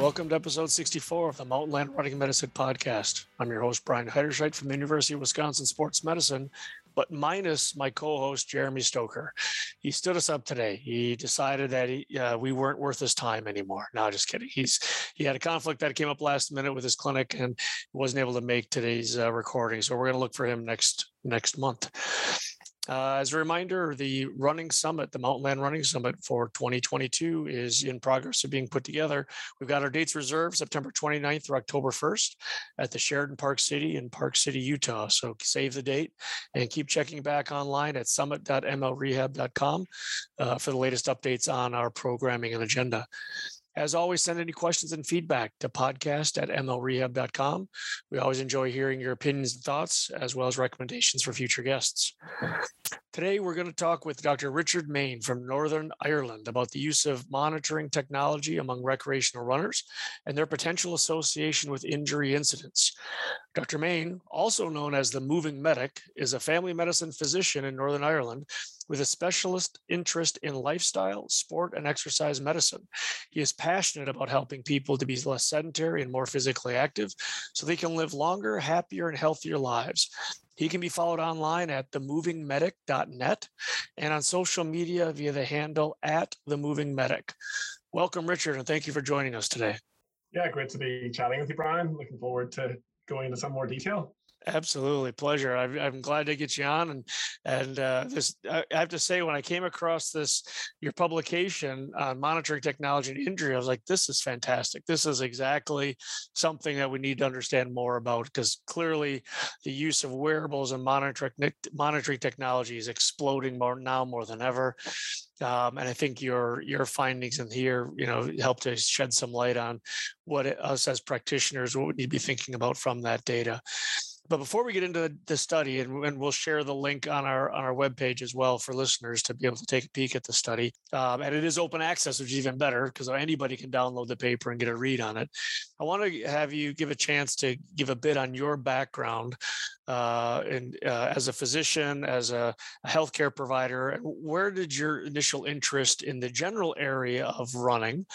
Welcome to episode 64 of the Mountainland Running Medicine Podcast. I'm your host, Bryan Heiderscheit from the University of Wisconsin Sports Medicine, but minus my co host, Jeremy Stoker. He stood us up today. He decided that he, uh, we weren't worth his time anymore. No, just kidding. He's He had a conflict that came up last minute with his clinic and wasn't able to make today's uh, recording. So we're going to look for him next next month. Uh, as a reminder, the Running Summit, the Mountainland Running Summit for 2022 is in progress of being put together. We've got our dates reserved September 29th through October 1st at the Sheraton Park City in Park City, Utah. So save the date and keep checking back online at summit.mlrehab.com uh, for the latest updates on our programming and agenda. As always, send any questions and feedback to podcast at mlrehab.com. We always enjoy hearing your opinions and thoughts, as well as recommendations for future guests. Today, we're going to talk with Dr. Richard Mayne from Northern Ireland about the use of monitoring technology among recreational runners and their potential association with injury incidence. Dr. Mayne, also known as the moving medic, is a family medicine physician in Northern Ireland with a specialist interest in lifestyle, sport, and exercise medicine. He is passionate about helping people to be less sedentary and more physically active so they can live longer, happier, and healthier lives. He can be followed online at themovingmedic.net and on social media via the handle at themovingmedic. Welcome, Richard, and thank you for joining us today. Yeah, great to be chatting with you, Bryan. Looking forward to going into some more detail. Absolutely, pleasure. I'm, I'm glad to get you on, and and uh, this I have to say when I came across this your publication on monitoring technology and injury, I was like, this is fantastic. This is exactly something that we need to understand more about because clearly the use of wearables and monitoring monitoring technology is exploding more now more than ever. Um, and I think your your findings in here, you know, help to shed some light on what us as practitioners what we need to be thinking about from that data. But before we get into the study, and, we'll share the link on our on our webpage as well for listeners to be able to take a peek at the study, um, and it is open access, which is even better because anybody can download the paper and get a read on it. I want to have you give a chance to give a bit on your background uh, and uh, as a physician, as a, a healthcare provider, where did your initial interest in the general area of running,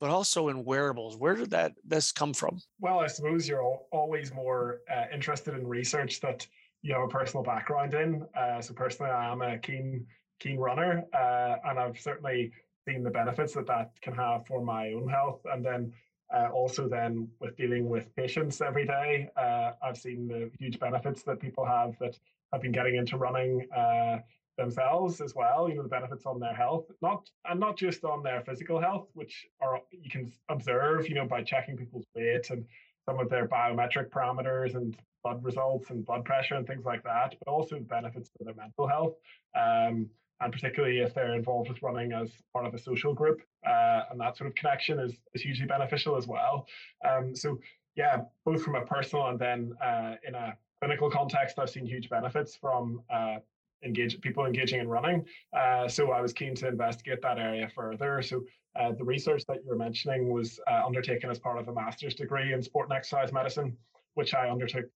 but also in wearables, where did that this come from? Well, I suppose you're always more uh, interested in research that you have a personal background in. Uh, so personally, I am a keen keen runner, uh, and I've certainly seen the benefits that that can have for my own health, and then uh, also, then with dealing with patients every day, uh, I've seen the huge benefits that people have that have been getting into running uh, themselves as well. You know, the benefits on their health, not and not just on their physical health, which are you can observe, you know, by checking people's weight and some of their biometric parameters and blood results and blood pressure and things like that, but also the benefits for their mental health. Um, and particularly if they're involved with running as part of a social group, uh, and that sort of connection is, is hugely beneficial as well. Um, so yeah, both from a personal and then uh, in a clinical context, I've seen huge benefits from uh, engage people engaging in running. Uh, so I was keen to investigate that area further. So uh, the research that you were mentioning was uh, undertaken as part of a master's degree in sport and exercise medicine, which I undertook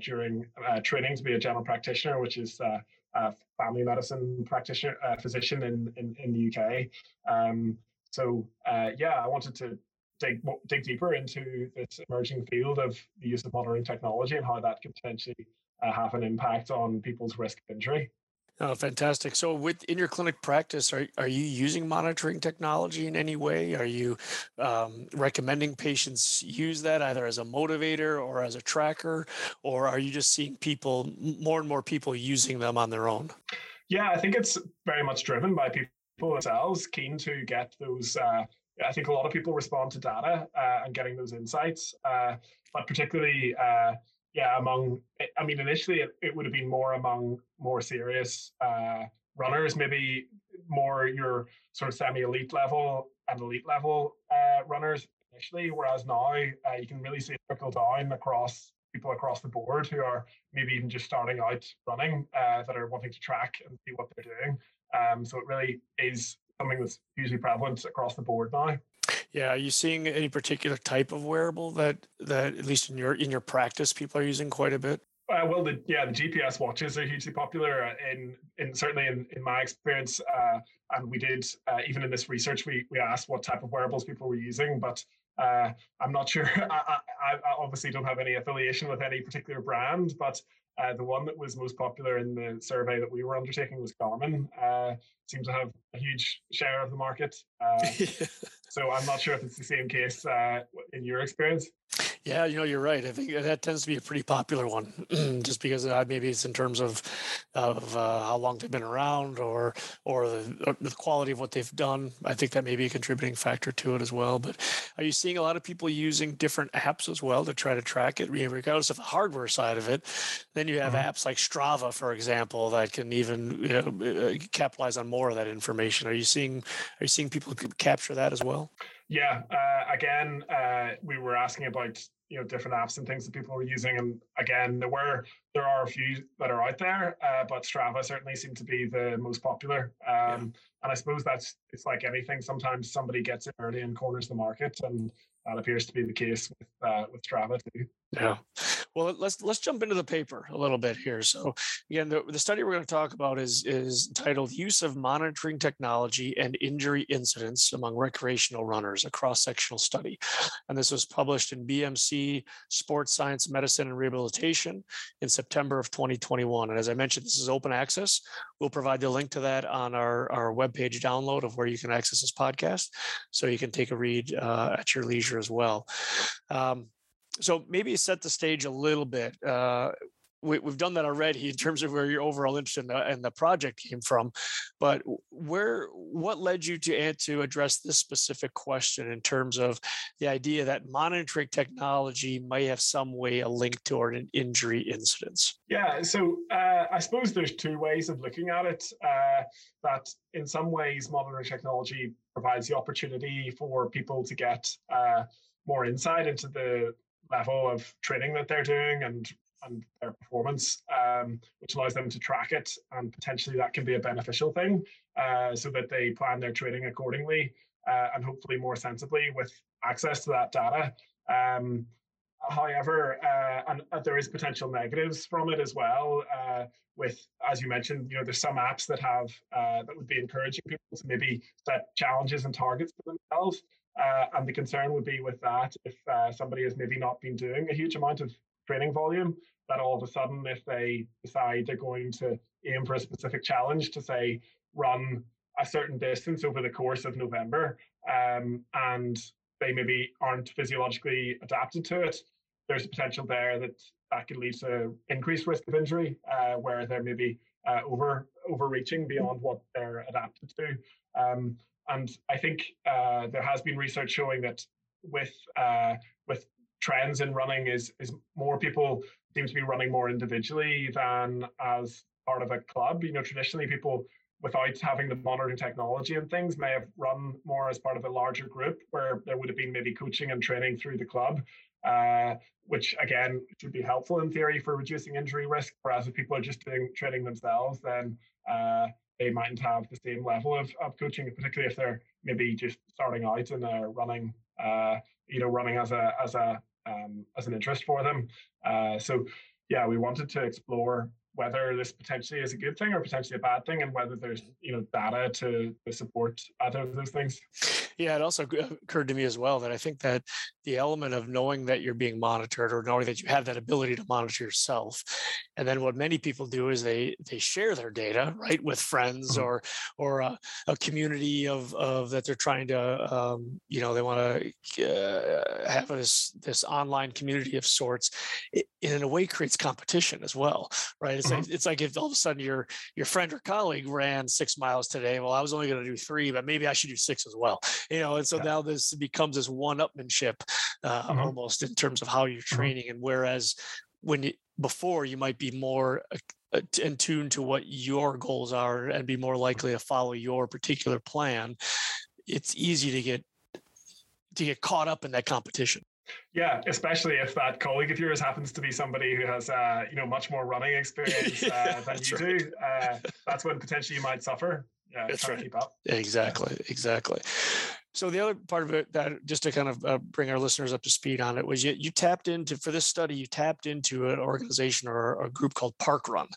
during training to be a general practitioner, which is uh, family medicine practitioner, uh, physician in, in, in the UK. Um, so uh, yeah, I wanted to dig dig deeper into this emerging field of the use of monitoring technology and how that could potentially uh, have an impact on people's risk of injury. Oh, fantastic. So with in your clinic practice, are, are you using monitoring technology in any way? Are you um, recommending patients use that either as a motivator or as a tracker? Or are you just seeing people, more and more people using them on their own? Yeah, I think it's very much driven by people themselves, keen to get those uh, I think a lot of people respond to data uh, and getting those insights, uh, but particularly uh, yeah, among, I mean, initially it, it would have been more among more serious uh, runners, maybe more your sort of semi elite level and elite level uh, runners initially, whereas now uh, you can really see it trickle down across people across the board who are maybe even just starting out running uh, that are wanting to track and see what they're doing. Um, so it really is something that's hugely prevalent across the board now. Yeah, are you seeing any particular type of wearable that that at least in your in your practice people are using quite a bit? Uh, well, the yeah, the GPS watches are hugely popular uh, in in certainly in, in my experience. Uh, and we did uh, even in this research, we we asked what type of wearables people were using, but Uh, I'm not sure. I, I, I, obviously don't have any affiliation with any particular brand, but uh, the one that was most popular in the survey that we were undertaking was Garmin. Uh, seems to have a huge share of the market. Uh, so I'm not sure if it's the same case uh, in your experience. Yeah, you know, you're right. I think that tends to be a pretty popular one, just because uh, maybe it's in terms of of uh, how long they've been around, or or the, or the, quality of what they've done. I think that may be a contributing factor to it as well. But are you seeing a lot of people using different apps as well to try to track it, regardless of the hardware side of it? Then you have mm-hmm. apps like Strava, for example, that can even you know, uh, capitalize on more of that information. Are you seeing are you seeing people capture that as well? Yeah. Uh, again, uh, we were asking about you know different apps and things that people were using, and again, there were there are a few that are out there, uh, but Strava certainly seemed to be the most popular. Um, yeah. And I suppose that's it's like anything. Sometimes somebody gets in early and corners the market, and that appears to be the case with uh, with Strava too. Yeah. Well, let's let's jump into the paper a little bit here. So again, the, the study we're going to talk about is is titled "Use of Monitoring Technology and Injury Incidence Among Recreational Runners: A Cross-Sectional Study," and this was published in BMC Sports Science Medicine and Rehabilitation in September of 2021. And as I mentioned, this is open access. We'll provide the link to that on our our webpage download of where you can access this podcast, so you can take a read uh, at your leisure as well. Um, so maybe set the stage a little bit. Uh, we, have done that already in terms of where your overall interest in the, in the project came from, but where what led you to to address this specific question in terms of the idea that monitoring technology might have some way a link toward an injury incidence? Yeah, so uh, I suppose there's two ways of looking at it. Uh, that in some ways, monitoring technology provides the opportunity for people to get uh, more insight into the level of training that they're doing and and their performance, um, which allows them to track it, and potentially that can be a beneficial thing, uh, so that they plan their training accordingly uh, and hopefully more sensibly with access to that data. Um, however, uh, and uh, there is potential negatives from it as well. Uh, with, as you mentioned, you know, there's some apps that have uh, that would be encouraging people to maybe set challenges and targets for themselves. Uh, and the concern would be with that if uh, somebody has maybe not been doing a huge amount of training volume, that all of a sudden, if they decide they're going to aim for a specific challenge to say run a certain distance over the course of November, um, and they maybe aren't physiologically adapted to it, there's a potential there that that could lead to increased risk of injury, uh, where they're maybe uh, over overreaching beyond what they're adapted to. Um, and I think uh, there has been research showing that with uh, with trends in running is is more people seem to be running more individually than as part of a club. You know, traditionally people without having the monitoring technology and things may have run more as part of a larger group where there would have been maybe coaching and training through the club. Uh, which again should be helpful in theory for reducing injury risk. Whereas if people are just doing training themselves, then uh, they mightn't have the same level of, of coaching, particularly if they're maybe just starting out and they're running, uh, you know, running as a as a um, as an interest for them. Uh, so yeah, we wanted to explore whether this potentially is a good thing or potentially a bad thing, and whether there's you know data to, to support either of those things. Yeah, it also occurred to me as well that I think that the element of knowing that you're being monitored or knowing that you have that ability to monitor yourself, and then what many people do is they they share their data right with friends mm-hmm. or or a, a, community of of that they're trying to um, you know they want to uh, have this this online community of sorts. It, in a way creates competition as well, right? It's mm-hmm. like it's like if all of a sudden your your friend or colleague ran six miles today. Well, I was only going to do three, but maybe I should do six as well. You know, and so yeah. now this becomes this one-upmanship uh, mm-hmm. almost in terms of how you're mm-hmm. training. And whereas when you, before you might be more uh, in tune to what your goals are and be more likely to follow your particular plan, it's easy to get to get caught up in that competition. Yeah, especially if that colleague of yours happens to be somebody who has, uh, you know, much more running experience uh, than you right. do. Uh, that's when potentially you might suffer. Yeah, that's right. keep up. Exactly, yeah. exactly. So the other part of it that just to kind of uh, bring our listeners up to speed on it was you, you tapped into for this study you tapped into an organization or a group called Park Run. Can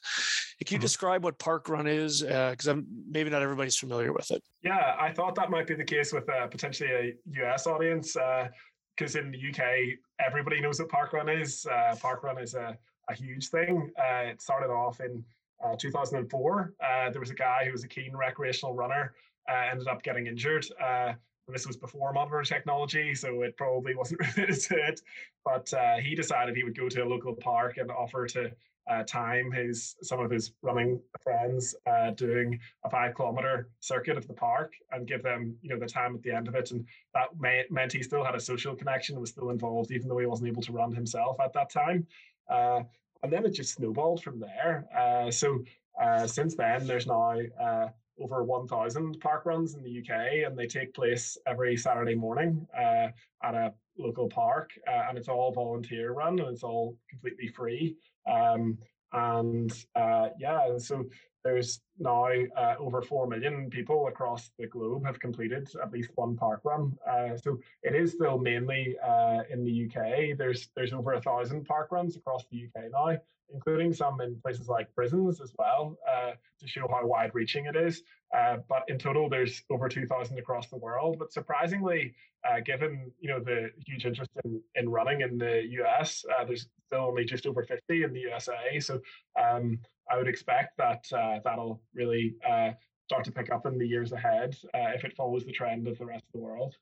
you mm-hmm. describe what Park Run is? Because uh, I'm maybe not everybody's familiar with it. Yeah, I thought that might be the case with uh, potentially a US audience. Uh, because in the UK, everybody knows what parkrun is. Uh, parkrun is a, a huge thing. Uh, it started off in uh, 2004. Uh, there was a guy who was a keen recreational runner, uh, ended up getting injured. Uh, this was before modern technology, so it probably wasn't related to it. But he decided he would go to a local park and offer to uh, time his some of his running friends uh, doing a five kilometer circuit of the park and give them you know the time at the end of it. And that may, meant he still had a social connection was still involved even though he wasn't able to run himself at that time. Uh, and then it just snowballed from there. Uh, so uh, since then there's now uh, over 1,000 park runs in the UK, and they take place every Saturday morning uh, at a local park, uh, and it's all volunteer run and it's all completely free. Um, and uh, yeah, so there's now uh, over 4 million people across the globe have completed at least one park run. Uh, so it is still mainly uh, in the UK. There's there's over a thousand park runs across the UK now, including some in places like prisons as well, uh, to show how wide reaching it is. Uh, but in total, there's over 2,000 across the world. But surprisingly, uh, given you know the huge interest in, in running in the US, there's still only just over 50 in the USA. So um, I would expect that uh, that'll really uh, start to pick up in the years ahead if it follows the trend of the rest of the world.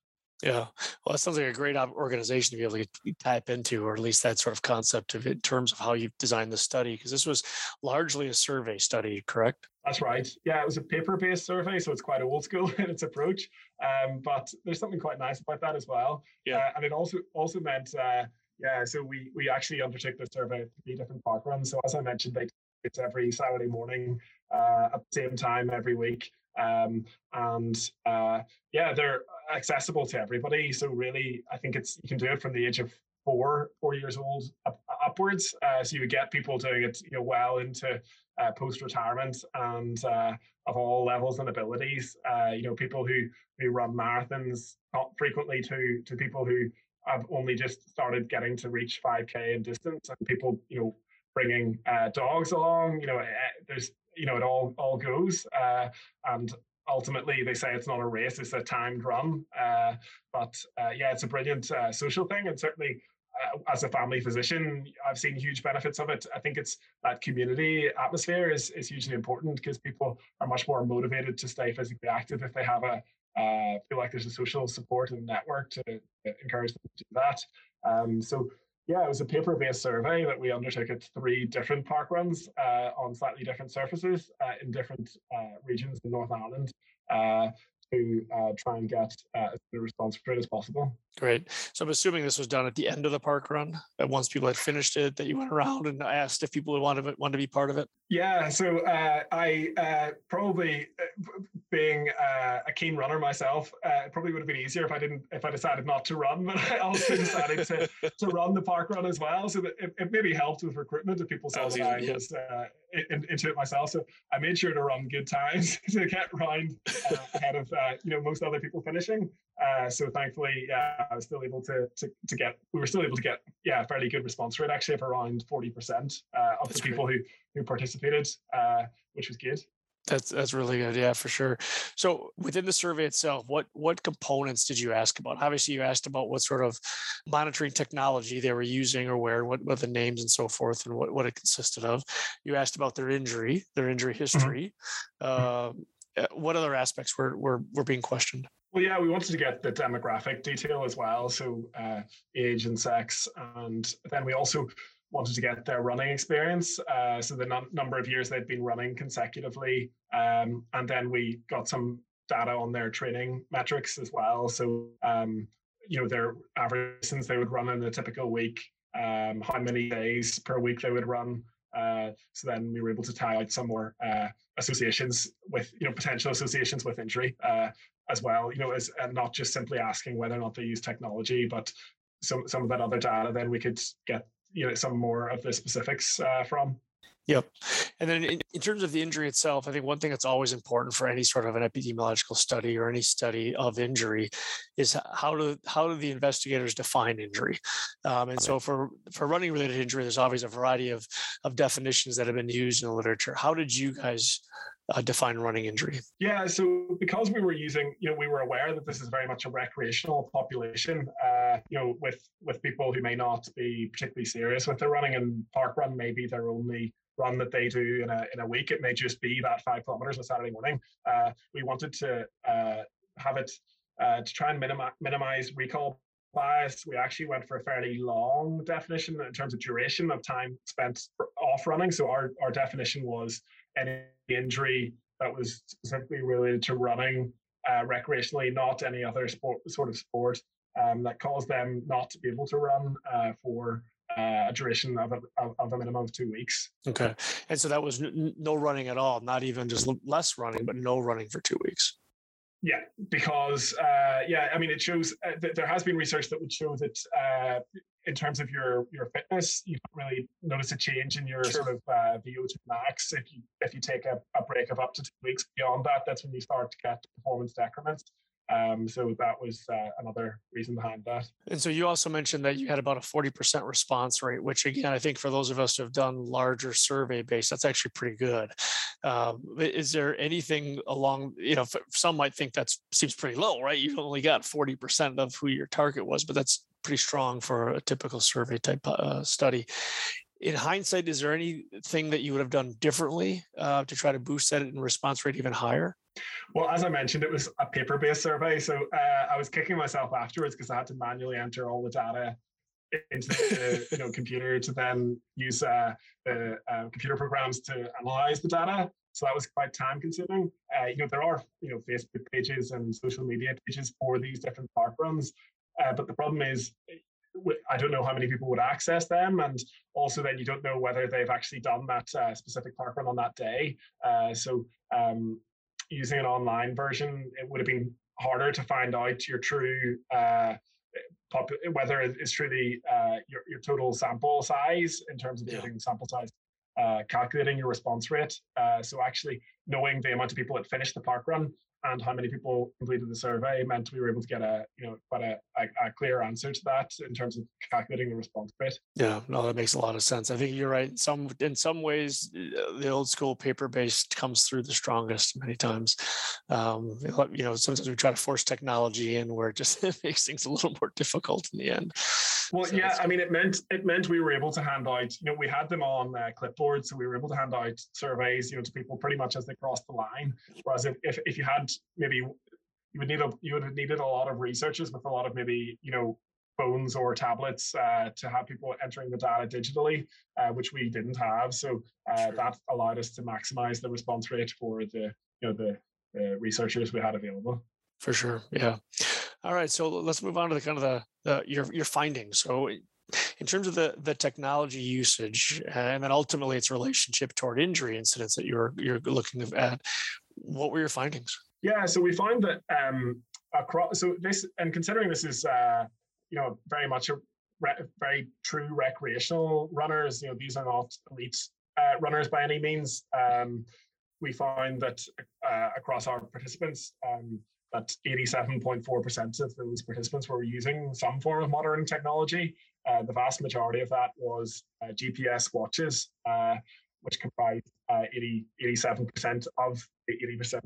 Yeah. Well, it sounds like a great organization to be able to tap into, or at least that sort of concept of in terms of how you've designed the study, because this was largely a survey study, correct? That's right. Yeah, it was a paper-based survey, so it's quite old school in its approach. Um, but there's something quite nice about that as well. Yeah. Uh, and it also also meant, uh, yeah, so we we actually undertook the survey at three different park runs. So as I mentioned, they it's every Saturday morning uh, at the same time every week. Um, and uh, yeah, they're accessible to everybody. So really, I think it's you can do it from the age of four four years old up, upwards. Uh, so you would get people doing it, you know, well into uh, post retirement and uh, of all levels and abilities. Uh, you know, people who who run marathons not frequently to to people who have only just started getting to reach 5k in distance, and people, you know, bringing uh, dogs along. You know, eh, there's you know it all all goes uh, and ultimately they say it's not a race it's a timed run uh, but uh, yeah it's a brilliant uh, social thing and certainly uh, as a family physician i've seen huge benefits of it i think it's that community atmosphere is, is hugely important because people are much more motivated to stay physically active if they have a feel like there's a social support and network to encourage them to do that um, so yeah, it was a paper-based survey that we undertook at three different park runs uh, on slightly different surfaces uh, in different uh, regions in North Ireland. Uh, to uh, try and get uh, as good a response rate as possible. Great. So I'm assuming this was done at the end of the park run. That once people had finished it, that you went around and asked if people would want to want to be part of it. Yeah. So uh, I uh, probably, uh, being uh, a keen runner myself, it probably would have been easier if I didn't if I decided not to run, but I also decided to to run the park run as well. So that it, it maybe helped with recruitment if people saw that, that I yeah. was in, into it myself. So I made sure to run good times to get round ahead of uh, you know most other people finishing. Uh, so thankfully, yeah, I was still able to, to to get. We were still able to get yeah a fairly good response rate actually of around forty percent uh, of That's the people great. who who participated, uh, which was good. That's that's really good. Yeah, for sure. So within the survey itself, what what components did you ask about? Obviously, you asked about what sort of monitoring technology they were using or where, what, what the names and so forth, and what, what it consisted of. You asked about their injury, their injury mm-hmm. history. Mm-hmm. Uh, what other aspects were, were were being questioned? Well, yeah, we wanted to get the demographic detail as well, so uh, age and sex, and then we also wanted to get their running experience. Uh, so the num- number of years they'd been running consecutively, um, and then we got some data on their training metrics as well. So um, you know their average distance they would run in a typical week, um, how many days per week they would run. Uh, so then we were able to tie out some more uh, associations with you know potential associations with injury uh, as well. You know, as and not just simply asking whether or not they use technology, but some some of that other data. Then we could get you know some more of the specifics uh, from. Yep. And then in, in, terms of the injury itself, I think one thing that's always important for any sort of an epidemiological study or any study of injury is how do how do the investigators define injury? Um, and so for for running related injury, there's always a variety of of definitions that have been used in the literature. How did you guys uh, define running injury? Yeah, so because we were using, you know, we were aware that this is very much a recreational population. Uh, you know, with with people who may not be particularly serious with their running, and park run may be their only run that they do in a in a week. It may just be that five kilometers on Saturday morning. Uh, we wanted to uh, have it uh, to try and minimi- minimize recall bias. We actually went for a fairly long definition in terms of duration of time spent off running. So our our definition was any injury that was specifically related to running uh, recreationally, not any other sport sort of sport um, that caused them not to be able to run uh, for uh, a duration of a, of a minimum of two weeks. Okay, and so that was n- no running at all, not even just less running, but no running for two weeks. Yeah, because uh, yeah, I mean, it shows uh, th- there has been research that would show that uh, in terms of your your fitness, you don't really notice a change in your sure. sort of uh, VO2 max if you if you take a, a break of up to two weeks. Beyond that, that's when you start to get performance decrements. Um, so that was uh, another reason behind that. And so you also mentioned that you had about a 40% response rate, which again, I think for those of us who have done larger survey based, that's actually pretty good. Um, is there anything along, you know, some might think that seems pretty low, right? You've only got 40% of who your target was, but that's pretty strong for a typical survey type uh, study in hindsight, is there anything that you would have done differently uh, to try to boost that in response rate even higher? Well, as I mentioned, it was a paper-based survey, so uh, I was kicking myself afterwards because I had to manually enter all the data into the you know computer to then use uh, the uh, computer programs to analyze the data. So that was quite time-consuming. Uh, you know, there are you know Facebook pages and social media pages for these different park runs, uh, but the problem is I don't know how many people would access them, and also then you don't know whether they've actually done that uh, specific park run on that day. Uh, so um, using an online version, it would have been harder to find out your true uh, pop- whether it's truly uh, your your total sample size in terms of yeah. using sample size. Uh, calculating your response rate. Uh, so actually knowing the amount of people that finished the park run and how many people completed the survey meant we were able to get a you know quite a, a, a, clear answer to that in terms of calculating the response rate. Yeah, no, that makes a lot of sense. I think you're right. Some in some ways, the old school paper based comes through the strongest many times. Um, you know, sometimes we try to force technology in where it just makes things a little more difficult in the end. Well, so yeah, I mean, it meant it meant we were able to hand out. You know, we had them on uh, clipboard, so we were able to hand out surveys, you know, to people pretty much as they crossed the line. Whereas if if, if you had maybe you would need a you would have needed a lot of researchers with a lot of maybe you know phones or tablets uh, to have people entering the data digitally, uh, which we didn't have. So uh, that allowed us to maximize the response rate for the you know the, the researchers we had available. For sure, yeah. All right, so let's move on to the kind of the, the your your findings. So in terms of the the technology usage and then ultimately its relationship toward injury incidence that you're you're looking at what were your findings yeah, so we find that um, across so this and considering this is uh, you know very much a re- very true recreational runners. You know these are not elite uh, runners by any means. Um, we find that uh, across our participants. Um, that 87.4% of those participants were using some form of monitoring technology. Uh, the vast majority of that was uh, GPS watches, uh, which comprised uh, 80, 87% of the 87%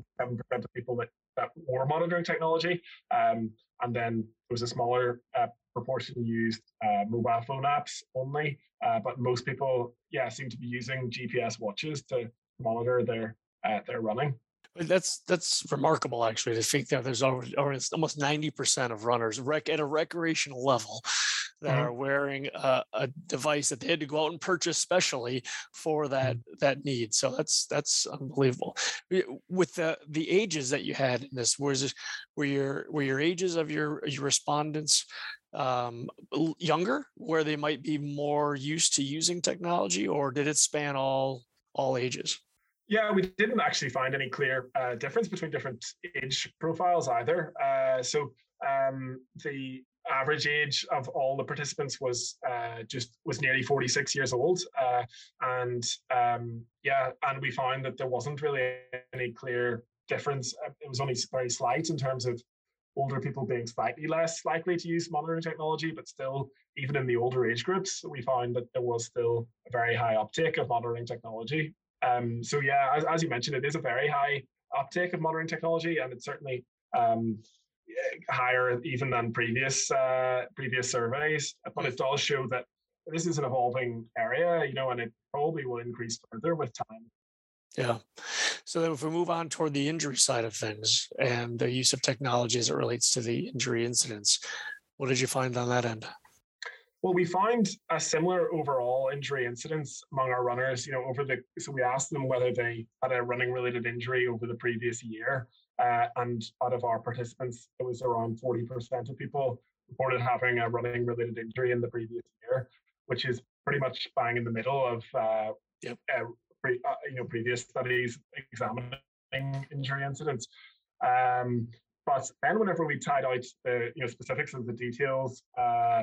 of people that, that were monitoring technology. Um, and then there was a smaller uh, proportion used uh, mobile phone apps only. Uh, but most people, yeah, seem to be using GPS watches to monitor their uh, their running. That's that's remarkable, actually, to think that there's almost almost ninety percent of runners rec- at a recreational level that mm-hmm. are wearing a, a, device that they had to go out and purchase specially for that mm-hmm. that need. So that's that's unbelievable. With the the ages that you had in this, was this, were your were your ages of your your respondents um, younger, where they might be more used to using technology, or did it span all all ages? Yeah, we didn't actually find any clear uh, difference between different age profiles either. Uh, so um, the average age of all the participants was uh, just was nearly 46 years old, uh, and um, yeah, and we found that there wasn't really any clear difference. Uh, it was only very slight in terms of older people being slightly less likely to use monitoring technology, but still, even in the older age groups, we found that there was still a very high uptake of monitoring technology. Um, so yeah, as, as, you mentioned, it is a very high uptake of modern technology, and it's certainly um, higher even than previous uh, previous surveys, but it does show that this is an evolving area, you know, and it probably will increase further with time. Yeah. So then if we move on toward the injury side of things and the use of technology as it relates to the injury incidence, what did you find on that end? Well, we found a similar overall injury incidence among our runners. You know, over the so we asked them whether they had a running related injury over the previous year, uh, and out of our participants, it was around forty percent of people reported having a running related injury in the previous year, which is pretty much bang in the middle of uh, yep. uh, pre, uh, you know previous studies examining injury incidence. Um, but then, whenever we tied out the you know specifics of the details, uh,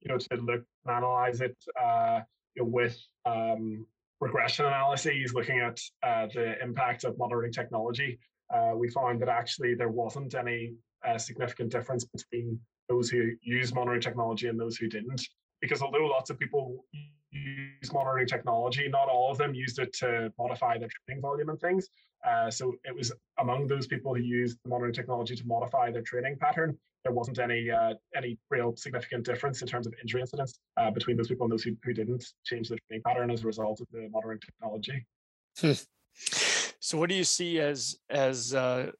you know to look and analyze it uh, you know, with um, regression analyses, looking at uh, the impact of monitoring technology, uh, we found that actually there wasn't any uh, significant difference between those who use monitoring technology and those who didn't. Because although lots of people use monitoring technology, not all of them used it to modify their training volume and things. Uh, so it was among those people who used the monitoring technology to modify their training pattern. There wasn't any uh, any real significant difference in terms of injury incidence uh, between those people and those who, who didn't change their training pattern as a result of the monitoring technology. Hmm. So, what do you see as as uh,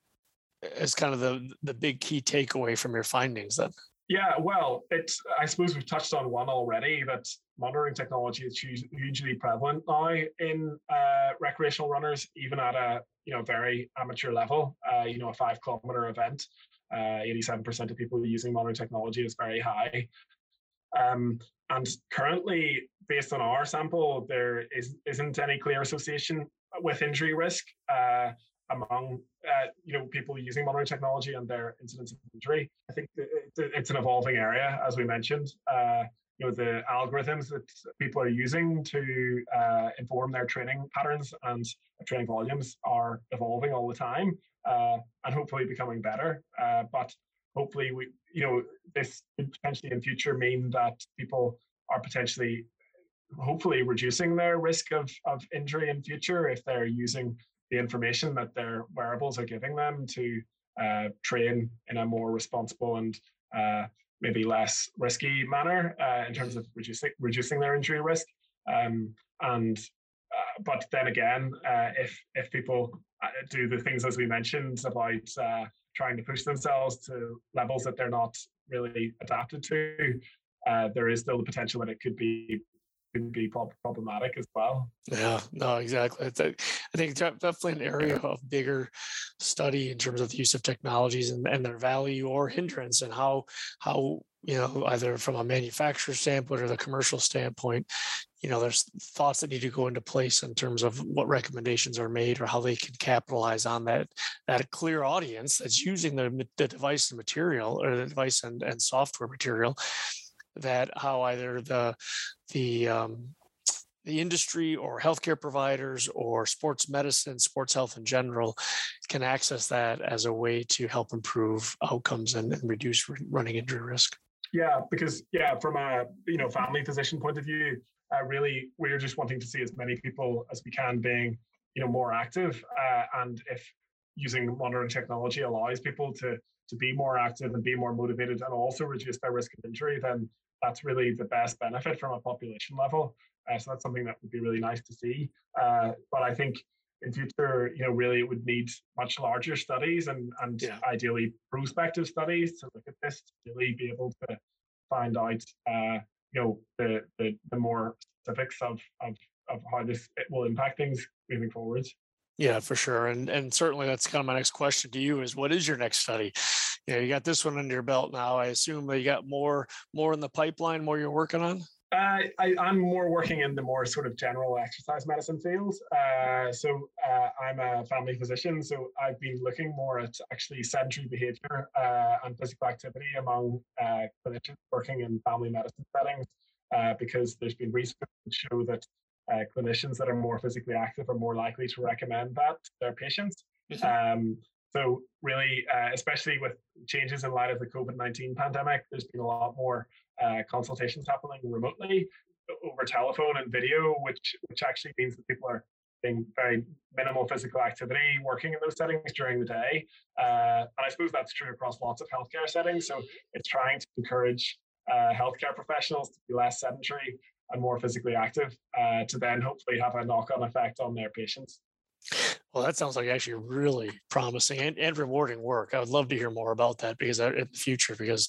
as kind of the the big key takeaway from your findings then? Yeah, well, it's I suppose we've touched on one already that monitoring technology is hugely prevalent now in uh, recreational runners, even at a you know very amateur level. Uh, you know, a five kilometer event, uh, eighty-seven percent of people using monitoring technology is very high. Um, and currently, based on our sample, there is isn't any clear association with injury risk. Among uh, you know people using monitoring technology and their incidence of injury. I think it's an evolving area, as we mentioned. Uh, you know the algorithms that people are using to uh, inform their training patterns and training volumes are evolving all the time, uh, and hopefully becoming better. Uh, but hopefully, we you know this could potentially in future mean that people are potentially hopefully reducing their risk of, of injury in future if they're using the information that their wearables are giving them to uh, train in a more responsible and uh, maybe less risky manner uh, in terms of reducing reducing their injury risk. Um, and uh, but then again, uh, if if people uh, do the things as we mentioned about trying to push themselves to levels that they're not really adapted to, there is still the potential that it could be could be problematic as well. Yeah, no, exactly. I think definitely an area of bigger study in terms of the use of technologies and, and their value or hindrance and how how you know either from a manufacturer standpoint or the commercial standpoint you know there's thoughts that need to go into place in terms of what recommendations are made or how they can capitalize on that that clear audience that's using the, the device and material or the device and, and software material that how either the the um, the industry or healthcare providers or sports medicine, sports health in general can access that as a way to help improve outcomes and, and reduce running injury risk. Yeah, because yeah, from a you know family physician point of view, uh, really we're just wanting to see as many people as we can being you know more active, uh, and if using modern technology allows people to to be more active and be more motivated and also reduce their risk of injury, then that's really the best benefit from a population level. Uh, so that's something that would be really nice to see. Uh, but I think in future, you know, really it would need much larger studies and and yeah. ideally prospective studies to look at this to really be able to find out, uh, you know, the, the the more specifics of of of how this will impact things moving forward. Yeah, for sure. And and certainly that's kind of my next question to you is what is your next study? You know, you got this one under your belt now. I assume you got more more in the pipeline, more you're working on? Uh, I, am more working in the more sort of general exercise medicine field. Uh, so uh, I'm a family physician, so I've been looking more at actually sedentary behavior uh, and physical activity among uh, clinicians working in family medicine settings, uh, because there's been research to show that uh, clinicians that are more physically active are more likely to recommend that to their patients. Mm-hmm. Um, so really, uh, especially with changes in light of the COVID nineteen pandemic, there's been a lot more uh, consultations happening remotely over telephone and video, which which actually means that people are being very minimal physical activity, working in those settings during the day. Uh, and I suppose that's true across lots of healthcare settings. So it's trying to encourage uh, healthcare professionals to be less sedentary and more physically active uh, to then hopefully have a knock on effect on their patients. Well, that sounds like actually really promising and, and rewarding work. I would love to hear more about that because in the future, because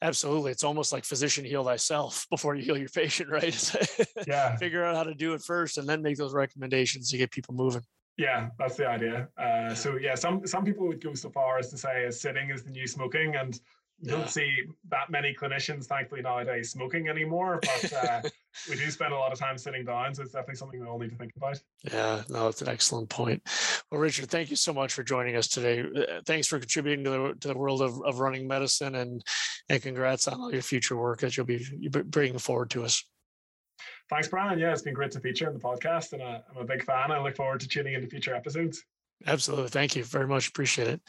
absolutely, it's almost like physician heal thyself before you heal your patient, right? Yeah. Figure out how to do it first and then make those recommendations to get people moving. Yeah, that's the idea. Uh, so yeah, some some people would go so far as to say as sitting is the new smoking, and you don't see that many clinicians, thankfully, nowadays smoking anymore. But uh, we do spend a lot of time sitting down, so it's definitely something we all need to think about. Yeah, no, it's an excellent point. Well, Richard, thank you so much for joining us today. Uh, thanks for contributing to the, to the world of, of running medicine, and and congrats on all your future work that you'll be bringing forward to us. Thanks, Bryan. Yeah, it's been great to feature in the podcast, and uh, I'm a big fan. I look forward to tuning into future episodes. Absolutely. Thank you very much. Appreciate it.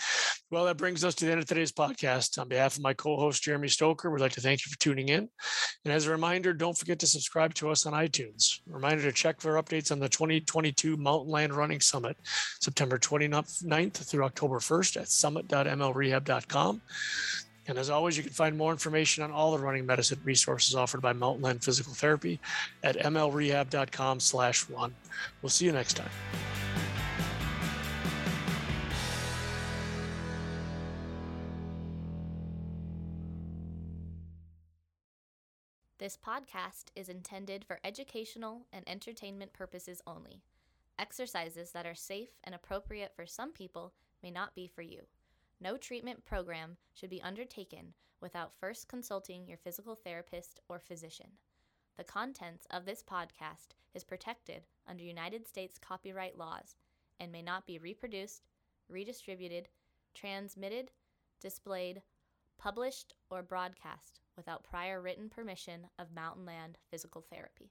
Well, that brings us to the end of today's podcast. On behalf of my co host, Jeremy Stoker, we'd like to thank you for tuning in. And as a reminder, don't forget to subscribe to us on iTunes. Reminder to check for updates on the 2022 Mountain Land Running Summit, September 29th through October 1st at summit.mlrehab.com. And as always, you can find more information on all the running medicine resources offered by Mountain Land Physical Therapy at mlrehab.com slash run. We'll see you next time. This podcast is intended for educational and entertainment purposes only. Exercises that are safe and appropriate for some people may not be for you. No treatment program should be undertaken without first consulting your physical therapist or physician. The contents of this podcast is protected under United States copyright laws and may not be reproduced, redistributed, transmitted, displayed, published, or broadcast without prior written permission of Mountain Land Physical Therapy.